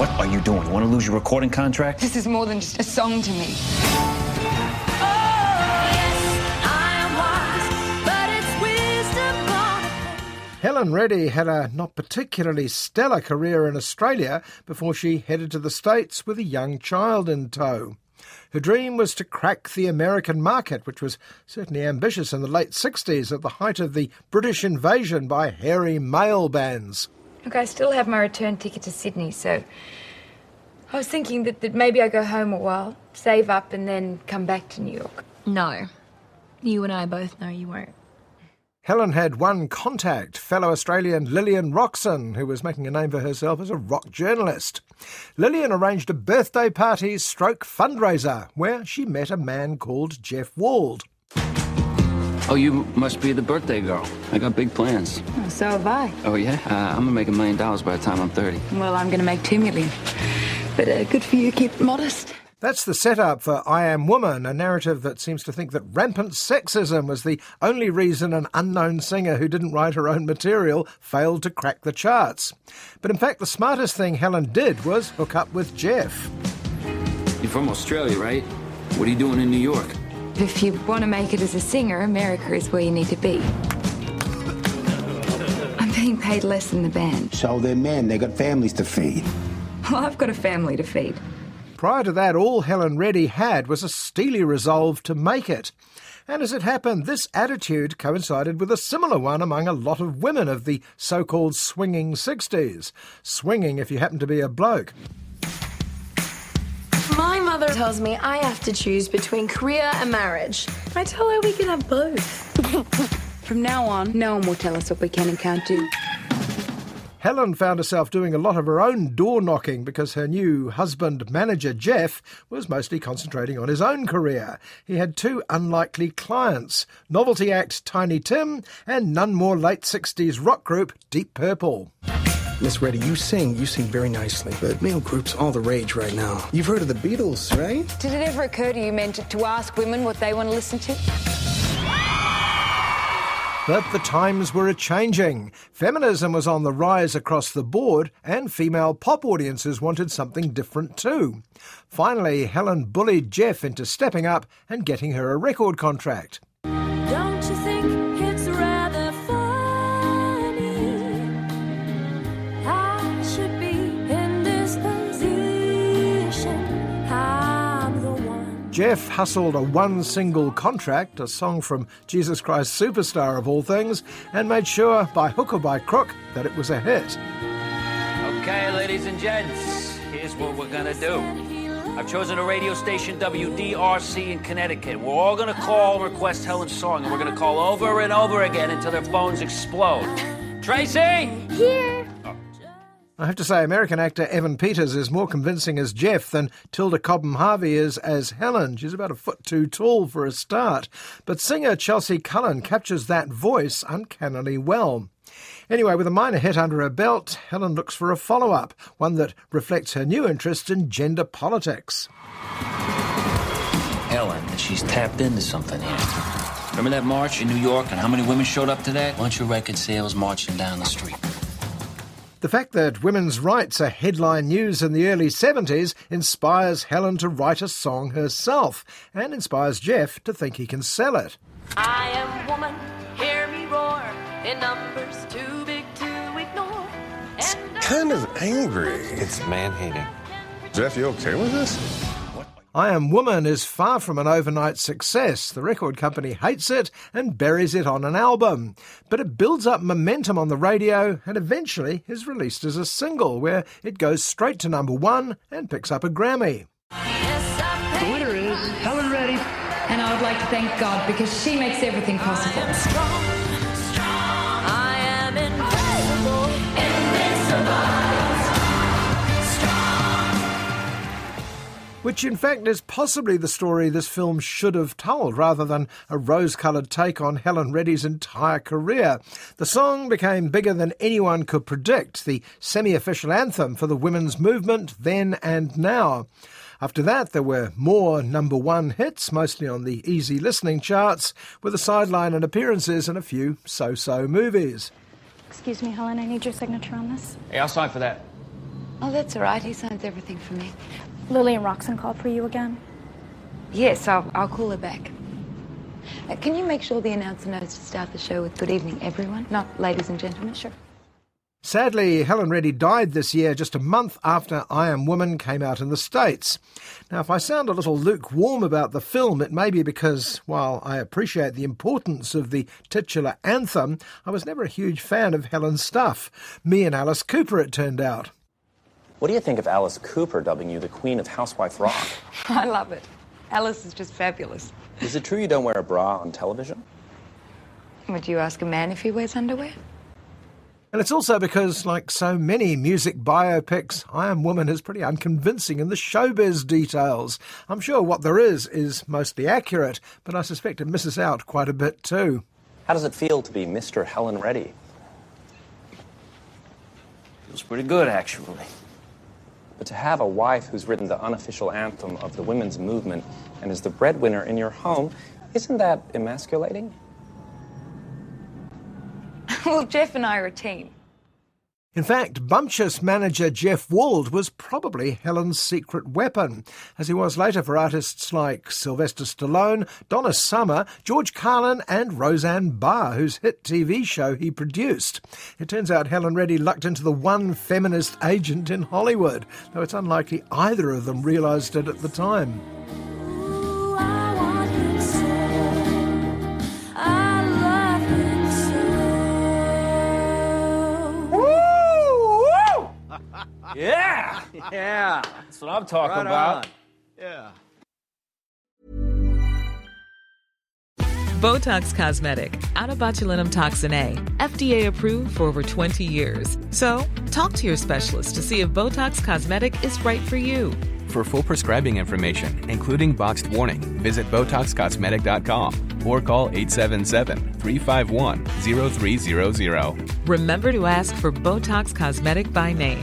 What are you doing? You want to lose your recording contract? This is more than just a song to me. Helen Reddy had a not particularly stellar career in Australia before she headed to the States with a young child in tow. Her dream was to crack the American market, which was certainly ambitious in the late 60s at the height of the British invasion by hairy male bands. Look, I still have my return ticket to Sydney, so I was thinking that, that maybe I go home a while, save up, and then come back to New York. No. You and I both know you won't. Helen had one contact, fellow Australian Lillian Roxon, who was making a name for herself as a rock journalist. Lillian arranged a birthday party stroke fundraiser where she met a man called Jeff Wald. Oh, you must be the birthday girl. I got big plans. Oh, so have I. Oh, yeah? Uh, I'm gonna make a million dollars by the time I'm 30. Well, I'm going to make two million. But uh, good for you, keep modest. That's the setup for I Am Woman, a narrative that seems to think that rampant sexism was the only reason an unknown singer who didn't write her own material failed to crack the charts. But in fact, the smartest thing Helen did was hook up with Jeff. You're from Australia, right? What are you doing in New York? If you want to make it as a singer, America is where you need to be. I'm being paid less than the band. So they're men, they've got families to feed. Well, I've got a family to feed. Prior to that, all Helen Reddy had was a steely resolve to make it. And as it happened, this attitude coincided with a similar one among a lot of women of the so called swinging 60s. Swinging if you happen to be a bloke. My mother tells me I have to choose between career and marriage. I tell her we can have both. From now on, no one will tell us what we can and can't do. Helen found herself doing a lot of her own door knocking because her new husband, manager Jeff, was mostly concentrating on his own career. He had two unlikely clients novelty act Tiny Tim and none more late 60s rock group Deep Purple. Miss Reddy, you sing, you sing very nicely, but male groups all the rage right now. You've heard of the Beatles, right? Did it ever occur to you men to, to ask women what they want to listen to? But the times were a changing. Feminism was on the rise across the board, and female pop audiences wanted something different too. Finally, Helen bullied Jeff into stepping up and getting her a record contract. Jeff hustled a one single contract, a song from Jesus Christ Superstar of all things, and made sure, by hook or by crook, that it was a hit. Okay, ladies and gents, here's what we're gonna do. I've chosen a radio station, WDRC in Connecticut. We're all gonna call and request Helen's song, and we're gonna call over and over again until their phones explode. Tracy! Here. I have to say, American actor Evan Peters is more convincing as Jeff than Tilda Cobham Hervey is as Helen. She's about a foot too tall for a start. But singer Chelsea Cullen captures that voice uncannily well. Anyway, with a minor hit under her belt, Helen looks for a follow up, one that reflects her new interest in gender politics. Helen, she's tapped into something here. Remember that march in New York and how many women showed up to that? Bunch of record sales marching down the street. The fact that women's rights are headline news in the early 70s inspires Helen to write a song herself and inspires Jeff to think he can sell it. I am woman, hear me roar. In numbers too big to ignore. And kind of angry. It's man hating. Jeff, you okay with this? I Am Woman is far from an overnight success. The record company hates it and buries it on an album. But it builds up momentum on the radio and eventually is released as a single where it goes straight to number one and picks up a Grammy. yes, The winner is Helen Reddy. And I would like to thank God because she makes everything possible. Which in fact is possibly the story this film should have told rather than a rose coloured take on Helen Reddy's entire career. The song became bigger than anyone could predict, the semi official anthem for the women's movement then and now. After that, there were more number one hits, mostly on the easy listening charts, with a sideline and appearances in a few so so movies. Excuse me, Helen, I need your signature on this. Hey, I'll sign for that. Oh, that's all right. He signs everything for me. Lillian Roxon called for you again. Yes, I'll, I'll call her back. Uh, can you make sure the announcer knows to start the show with good evening, everyone, not ladies and gentlemen? Sure. Sadly, Helen Reddy died this year just a month after I Am Woman came out in the States. Now, if I sound a little lukewarm about the film, it may be because, while I appreciate the importance of the titular anthem, I was never a huge fan of Helen's stuff. Me and Alice Cooper, it turned out. What do you think of Alice Cooper dubbing you the Queen of Housewife Rock? I love it. Alice is just fabulous. Is it true you don't wear a bra on television? Would you ask a man if he wears underwear? And it's also because, like so many music biopics, I Am Woman is pretty unconvincing in the showbiz details. I'm sure what there is is mostly accurate, but I suspect it misses out quite a bit too. How does it feel to be Mr. Helen Reddy? Feels pretty good, actually. But to have a wife who's written the unofficial anthem of the women's movement and is the breadwinner in your home, isn't that emasculating? well, Jeff and I are a team. In fact, bumptious manager Jeff Wald was probably Helen's secret weapon, as he was later for artists like Sylvester Stallone, Donna Summer, George Carlin, and Roseanne Barr, whose hit TV show he produced. It turns out Helen Reddy lucked into the one feminist agent in Hollywood, though it's unlikely either of them realised it at the time. yeah, that's what I'm talking Right about. on. Yeah. Botox Cosmetic, out of botulinum toxin A, FDA approved for over 20 years. So, talk to your specialist to see if Botox Cosmetic is right for you. For full prescribing information, including boxed warning, visit BotoxCosmetic.com or call 877-351-0300. Remember to ask for Botox Cosmetic by name.